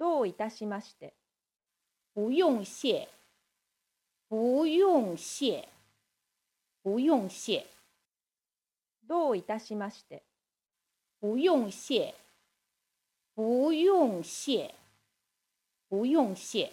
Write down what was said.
どういたしまして。不用謝，不用謝，不用謝，どういたしまして。不用謝，不用謝，不用謝。